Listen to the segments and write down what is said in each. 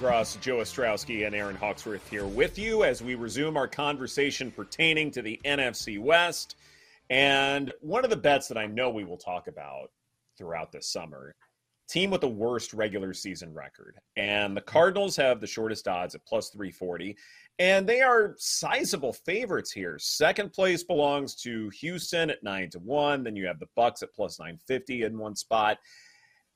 Gross, Joe Ostrowski, and Aaron Hawksworth here with you as we resume our conversation pertaining to the NFC West. And one of the bets that I know we will talk about throughout this summer team with the worst regular season record. And the Cardinals have the shortest odds at plus 340. And they are sizable favorites here. Second place belongs to Houston at 9 to 1. Then you have the Bucs at plus 950 in one spot.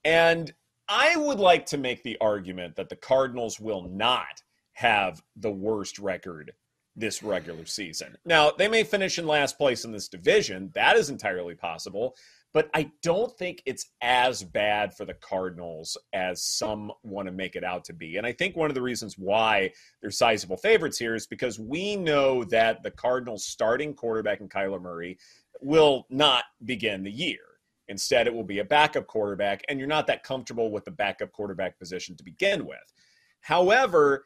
And I would like to make the argument that the Cardinals will not have the worst record this regular season. Now, they may finish in last place in this division. That is entirely possible. But I don't think it's as bad for the Cardinals as some want to make it out to be. And I think one of the reasons why they're sizable favorites here is because we know that the Cardinals starting quarterback in Kyler Murray will not begin the year. Instead, it will be a backup quarterback, and you're not that comfortable with the backup quarterback position to begin with. However,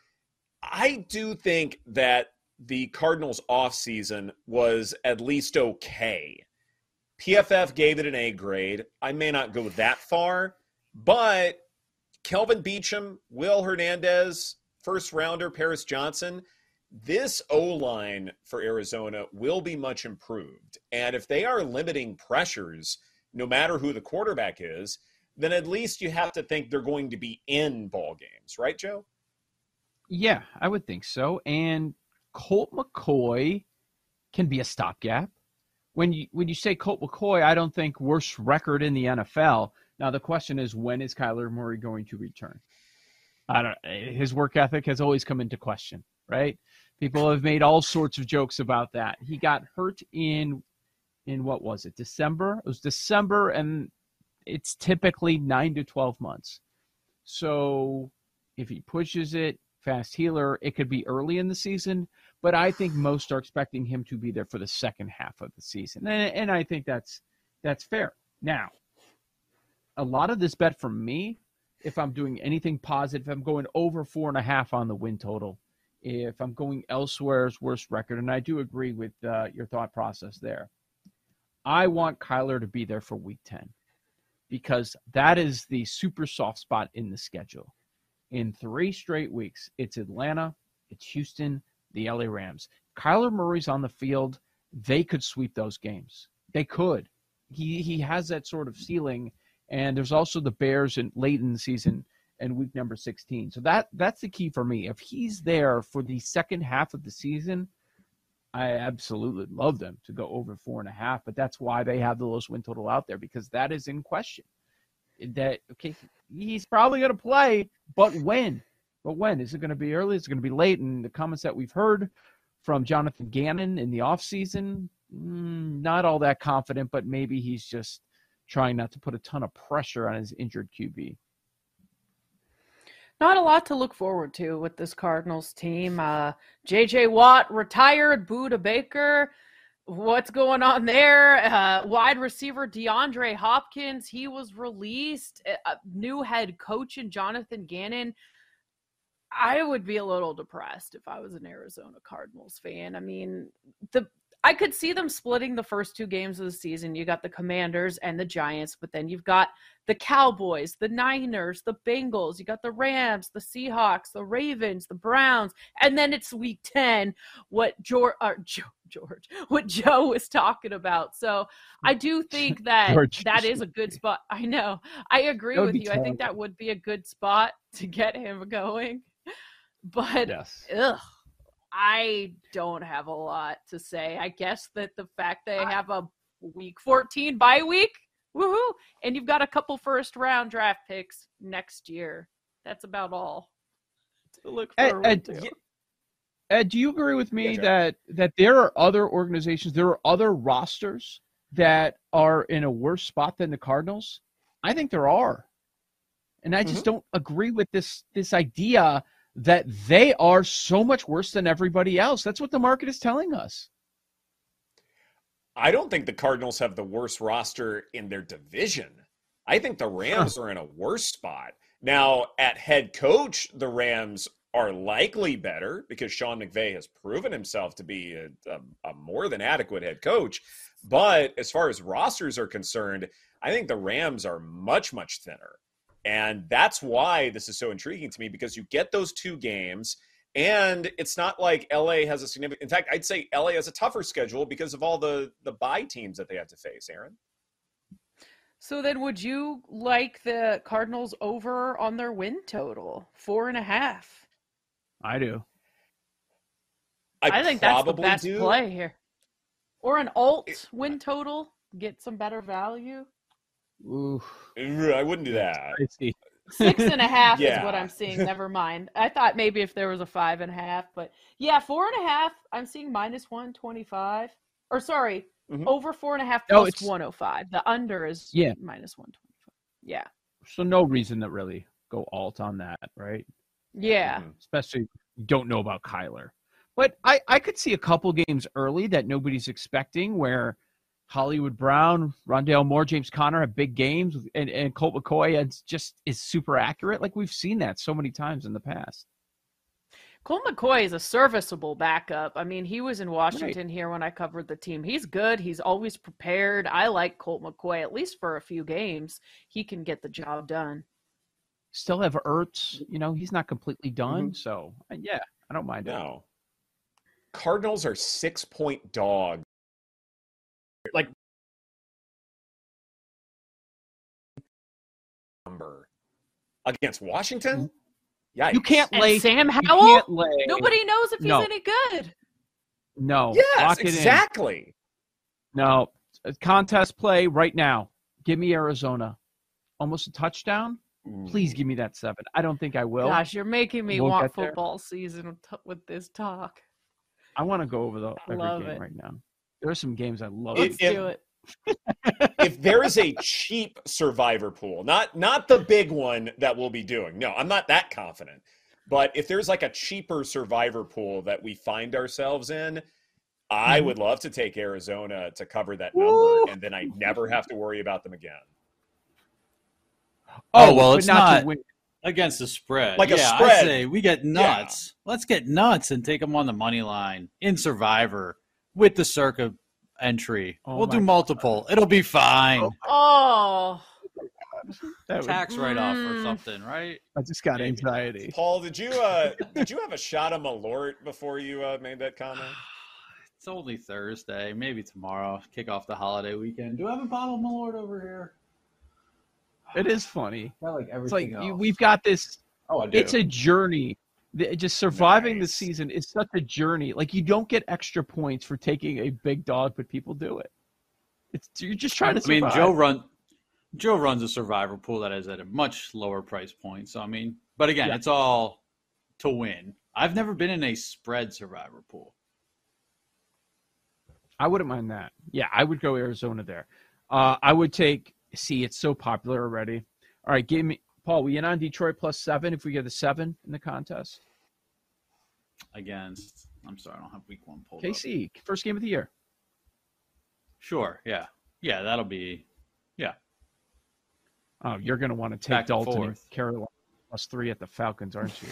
I do think that the Cardinals' offseason was at least okay. PFF gave it an A grade. I may not go that far, but Kelvin Beachum, Will Hernandez, first rounder Paris Johnson, this O line for Arizona will be much improved. And if they are limiting pressures, no matter who the quarterback is, then at least you have to think they're going to be in ball games, right, Joe? Yeah, I would think so. And Colt McCoy can be a stopgap. When you when you say Colt McCoy, I don't think worst record in the NFL. Now the question is, when is Kyler Murray going to return? I don't. His work ethic has always come into question, right? People have made all sorts of jokes about that. He got hurt in in what was it? December. It was December, and it's typically nine to twelve months. So if he pushes it, fast healer, it could be early in the season but I think most are expecting him to be there for the second half of the season, and, and I think that's that's fair. Now, a lot of this bet from me, if I'm doing anything positive, I'm going over four and a half on the win total, if I'm going elsewhere's worst record, and I do agree with uh, your thought process there. I want Kyler to be there for Week Ten because that is the super soft spot in the schedule. In three straight weeks, it's Atlanta, it's Houston, the LA Rams. Kyler Murray's on the field. They could sweep those games. They could. He he has that sort of ceiling. And there's also the Bears in late in the season and week number 16. So that that's the key for me. If he's there for the second half of the season, I absolutely love them to go over four and a half. But that's why they have the lowest win total out there because that is in question. That okay, he's probably going to play, but when? But when? Is it going to be early? Is it going to be late? And the comments that we've heard from Jonathan Gannon in the offseason, mm, not all that confident, but maybe he's just trying not to put a ton of pressure on his injured QB. Not a lot to look forward to with this Cardinals team. Uh, JJ Watt retired, Budda Baker. What's going on there? Uh, wide receiver DeAndre Hopkins, he was released. A new head coach in Jonathan Gannon I would be a little depressed if I was an Arizona Cardinals fan. I mean, the I could see them splitting the first two games of the season. You got the Commanders and the Giants, but then you've got the Cowboys, the Niners, the Bengals, you got the Rams, the Seahawks, the Ravens, the Browns, and then it's week 10 what George, uh, George what Joe was talking about. So I do think that George. that is a good spot. I know. I agree with you. Terrible. I think that would be a good spot to get him going. But yes. ugh, I don't have a lot to say. I guess that the fact they have a week 14 bye week, Woohoo! And you've got a couple first round draft picks next year. That's about all to look Ed, forward Ed, to. y- Ed, do you agree with me Yeah, Jack. that that there are other organizations, there are other rosters that are in a worse spot than the Cardinals? I think there are, and I just mm-hmm. don't agree with this this idea that they are so much worse than everybody else. That's what the market is telling us. I don't think the Cardinals have the worst roster in their division. I think the Rams are in a worse spot. Now, at head coach, the Rams are likely better because Sean McVay has proven himself to be a, a, a more than adequate head coach. But as far as rosters are concerned, I think the Rams are much, much thinner. And that's why this is so intriguing to me because you get those two games, and it's not like LA has a significant. In fact, I'd say LA has a tougher schedule because of all the the bye teams that they have to face. Aaron, So then, would you like the Cardinals over on their win total four and a half? I do. I, think that's the best do. play here, or an alt It- win total, get some better value. Ooh, I wouldn't do that. I see. Six and a half is what I'm seeing. Never mind. I thought maybe if there was a five and a half, but yeah, four and a half. I'm seeing minus one twenty five. Or sorry, Mhm. over four and a half No, plus it's- one oh five. The under is Yeah. minus one twenty five. Yeah. So no reason to really go alt on that, right? Yeah. Mhm. especially don't know about Kyler. But I, I could see a couple games early that nobody's expecting where Hollywood Brown, Rondale Moore, James Conner have big games, and, and Colt McCoy is just is super accurate. Like we've seen that so many times in the past. Colt McCoy is a serviceable backup. I mean, he was in Washington here when I covered the team. He's good. He's always prepared. I like Colt McCoy, at least for a few games. He can get the job done. Still have Ertz, you know, he's not completely done. So uh, yeah, I don't mind it. No. Cardinals are six point dog. Like number against Washington. Yeah, You can't And lay. Sam you Howell? can't lay. Nobody knows if he's No. any good. No. Yes, lock exactly. No. Uh, contest play right now. Give me Arizona. Almost a touchdown. Please give me that seven. I don't think I will. Gosh, you're making me We'll want get there. football season with this talk. I want to go over the every love game it. right now. There are some games I love. It- Let's if- do it. if there is a cheap survivor pool, not not the big one that we'll be doing. No, I'm not that confident. But if there's like a cheaper survivor pool that we find ourselves in, I Mhm. would love to take Arizona to cover that Woo! number, and then I never have to worry about them again. Oh, well, it's to not- against the spread. Like a spread. I say we get nuts. Let's get nuts and take them on the money line in Survivor with the circa entry. Oh we'll my do God. multiple. It'll be fine. Oh, That would- Tax write off or Mm. something, right? I just got Maybe. anxiety. Paul, did you uh, did you have a shot of Malort before you uh, made that comment? It's only Thursday. Maybe tomorrow. Kick off the holiday weekend. Do I have a bottle of Malort over here? It is funny. I like It's everything like you, else. we've got this. oh, I do. It's a journey. The- Just surviving the season is such a journey. Like you don't get extra points for taking a big dog, but people do it. It's you're just trying to I mean. Joe run Joe runs a survivor pool that is at a much lower price point. So I mean, but again, Yeah. it's all to win. I've never been in a spread survivor pool. I wouldn't mind that. Yeah, I would go Arizona there. Uh, I would take. See, it's so popular already. All right, give me Paul. We in on Detroit plus seven if we get a seven in the contest. against. I'm sorry, I don't have week one pulled up. KC first game of the year. Sure, yeah, yeah, that'll be yeah. Oh, you're going to want to take Back Dalton and. Carolina plus three at the Falcons, aren't you?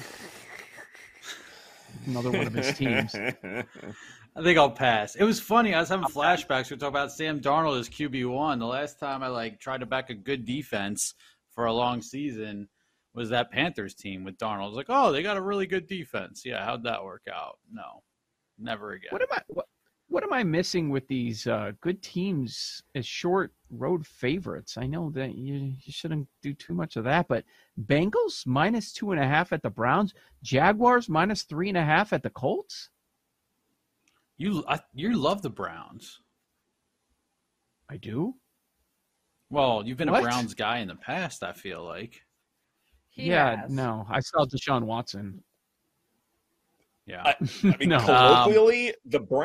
Another one of his teams. I think I'll pass. It was funny. I was having flashbacks. We were talking about Sam Darnold as QB one. The last time I like tried to back a good defense for a long season was that Panthers team with Darnold. Like, oh, they got a really good defense. Yeah, how'd that work out? No, never again. What am I? What, what am I missing with these uh, good teams as short road favorites? I know that you, you shouldn't do too much of that, but Bengals minus two and a half at the Browns, Jaguars minus three and a half at the Colts. You I, you love the Browns. I do. Well, you've been What? a Browns guy in the past. I feel like. He yeah, has. no, I saw Deshaun Watson. Yeah. I- I mean, no, colloquially, the Br-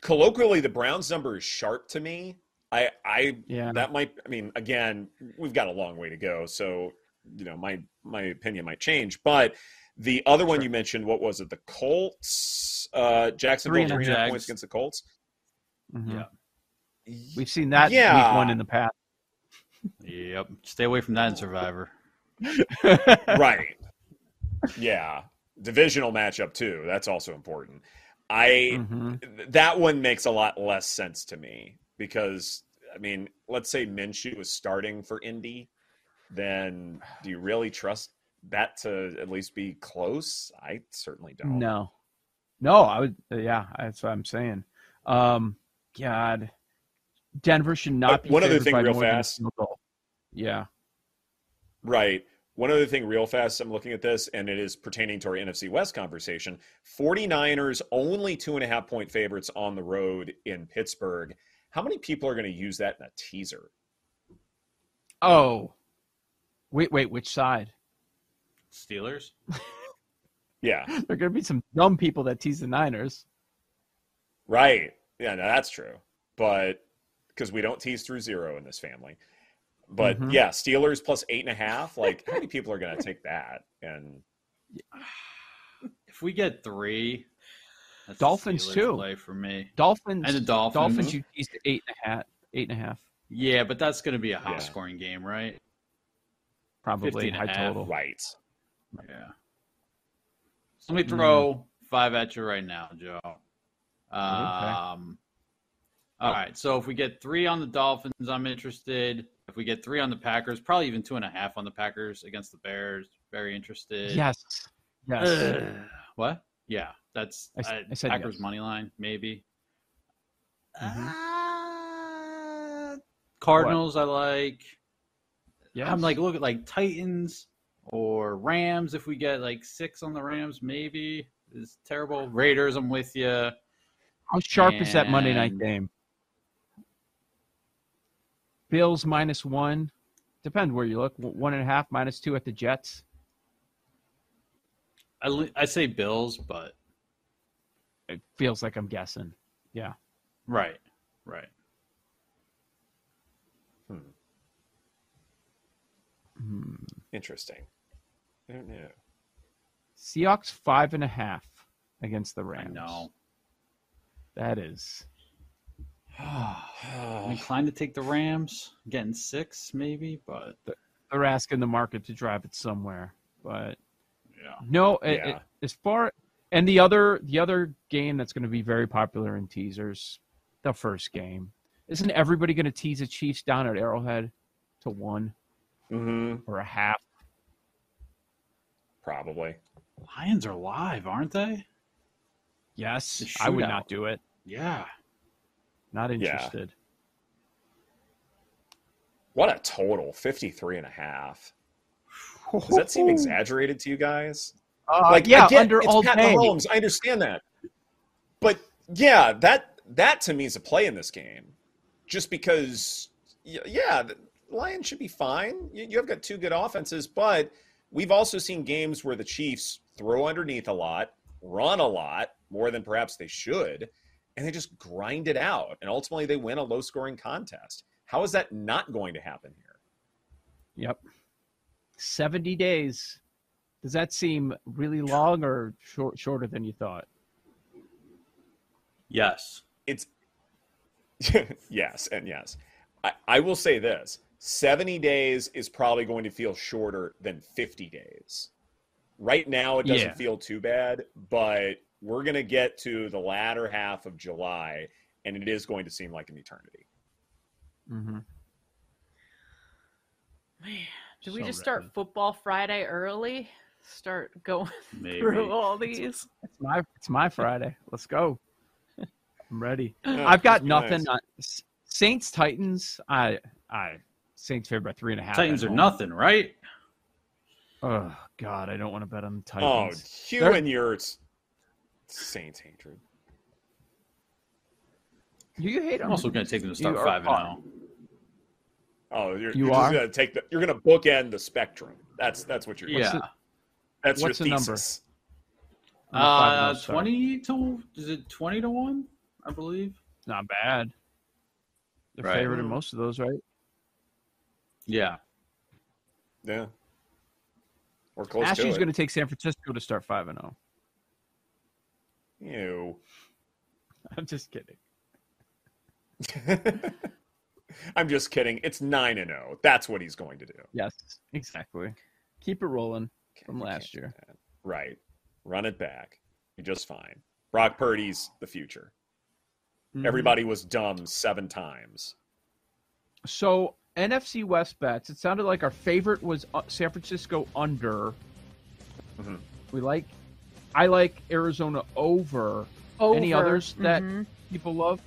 colloquially the Browns number is sharp to me. I, I yeah, that might. I mean, again, we've got a long way to go, so you know, my my opinion might change. But the other one you mentioned, what was it? The Colts, uh, Jacksonville, Three three and a half points against the Colts. Mhm. Yeah. We've seen that Yeah. week one in the past. Yep. Stay away from that in Survivor. right. Yeah. Divisional matchup too. That's also important. I Mhm. th- that one makes a lot less sense to me because I mean, let's say Minshew was starting for Indy, then do you really trust that to at least be close? I certainly don't. No, no, I would. Yeah, that's what I'm saying. Um, God, Denver should not be. one other favored thing by real more than a fast. goal. Yeah. Right. One other thing, real fast, I'm looking at this, and it is pertaining to our NFC West conversation. 49ers only two and a half point favorites on the road in Pittsburgh. How many people are going to use that in a teaser? Oh, wait, wait, which side? Steelers. Yeah, There are going to be some dumb people that tease the Niners. right. Yeah, no, that's true. But because we don't tease through zero in this family. But Mhm. yeah, Steelers plus eight and a half. Like, how many people are going to take that? And If we get three, that's Dolphins, Steelers too. Play for me. Dolphins. And the Dolphins. Dolphins, you teased to eight and a half. Eight and a half, Yeah, but that's going to be a high Yeah. scoring game, right? probably 50 and high half. total. right. Yeah. So let me Mm. throw five at you right now, Joe. Um, all Oh. So if we get three on the Dolphins, I'm interested. If we get three on the Packers, probably even two and a half on the Packers against the Bears, very interested. Yes. Yes. Ugh. what? Yeah, that's I s- uh, I said Packers yes. money line, maybe. Mhm. Uh, Cardinals, I like. Yes. I'm like, look at like Titans or Rams. If we get like six on the Rams, maybe is terrible. Raiders, I'm with you. How sharp is that Monday night game? Bills minus one. Depends where you look. One and a half, minus two at the Jets. I li- I say Bills, but It feels like I'm guessing. Yeah. right, right. Hmm. Hmm. Interesting. I don't know. Seahawks five and a half against the I Rams. know. That is. I'm inclined to take the Rams, getting six maybe, but They're asking the market to drive it somewhere, but yeah. no. Yeah. it- as far and the other the other game that's going to be very popular in teasers, the first game. Isn't everybody going to tease the Chiefs down at Arrowhead to one Mm-hmm. or a half? Probably. Lions are live, aren't they? Yes, The I would not do it. Yeah. Not Yeah. interested. What a total 53 and a half. Does that seem exaggerated to you guys? Uh, like yeah, I under all Pat day. Mahomes. I understand that, but yeah, that that to me is a play in this game, just because. Yeah, the Lions should be fine. You, you have got two good offenses, but we've also seen games where the Chiefs throw underneath a lot, run a lot more than perhaps they should, and they just grind it out, and ultimately they win a low-scoring contest. How is that not going to happen here? Yep. 70 days. Does that seem really long or short, shorter than you thought? Yes. it's yes and yes I, I will say this 70 days is probably going to feel shorter than 50 days right now it doesn't Yeah. feel too bad but we're going to get to the latter half of july and it is going to seem like an eternity Mm-hmm. Man, do we So just start ready. football Friday early? Start going Maybe. through all these. It's my it's my Friday. Let's go. I'm ready. Yeah, I've got nothing nice. Saints Titans. I I Saints favored by three and a half. Titans are nothing, right? Oh God, I don't want to bet on the oh Titans. you They're- and your s- saints hatred Do you hate them. I'm also going to take them to start You are 5 and oh. hard. 0. Oh, you're, You you're are? gonna take the. You're gonna bookend the spectrum. That's that's what you're. Yeah. That's what's the your number? thesis. I'm a five and Uh, oh twenty to is it twenty to one? I believe. Not bad. They're Right. favored in most of those, right? Yeah. Yeah. We're close to Ashley's it. going to take San Francisco to start five and oh. zero. Ew. I'm just kidding. I'm just kidding. It's nine and zero. That's what he's going to do. Yes, exactly. Keep it rolling from last year. Right. Run it back. You're just fine. Brock Purdy's the future. Mhm. Everybody was dumb seven times. So NFC West bets. It sounded like our favorite was uh, San Francisco under. Mhm. We like. I like Arizona over. Over. Any others that Mhm. people love?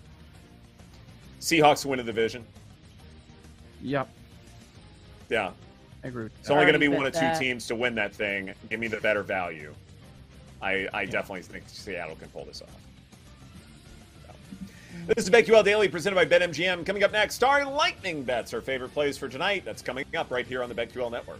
Seahawks win a division. Yep, Yeah. I agree. With It's only going to be one of two that. teams to win that thing. Give me the better value. I, I definitely think Seattle can pull this off. This is BetQL Daily presented by BetMGM. Coming up next, Star Lightning Bets, our favorite plays for tonight. That's coming up right here on the BetQL Network.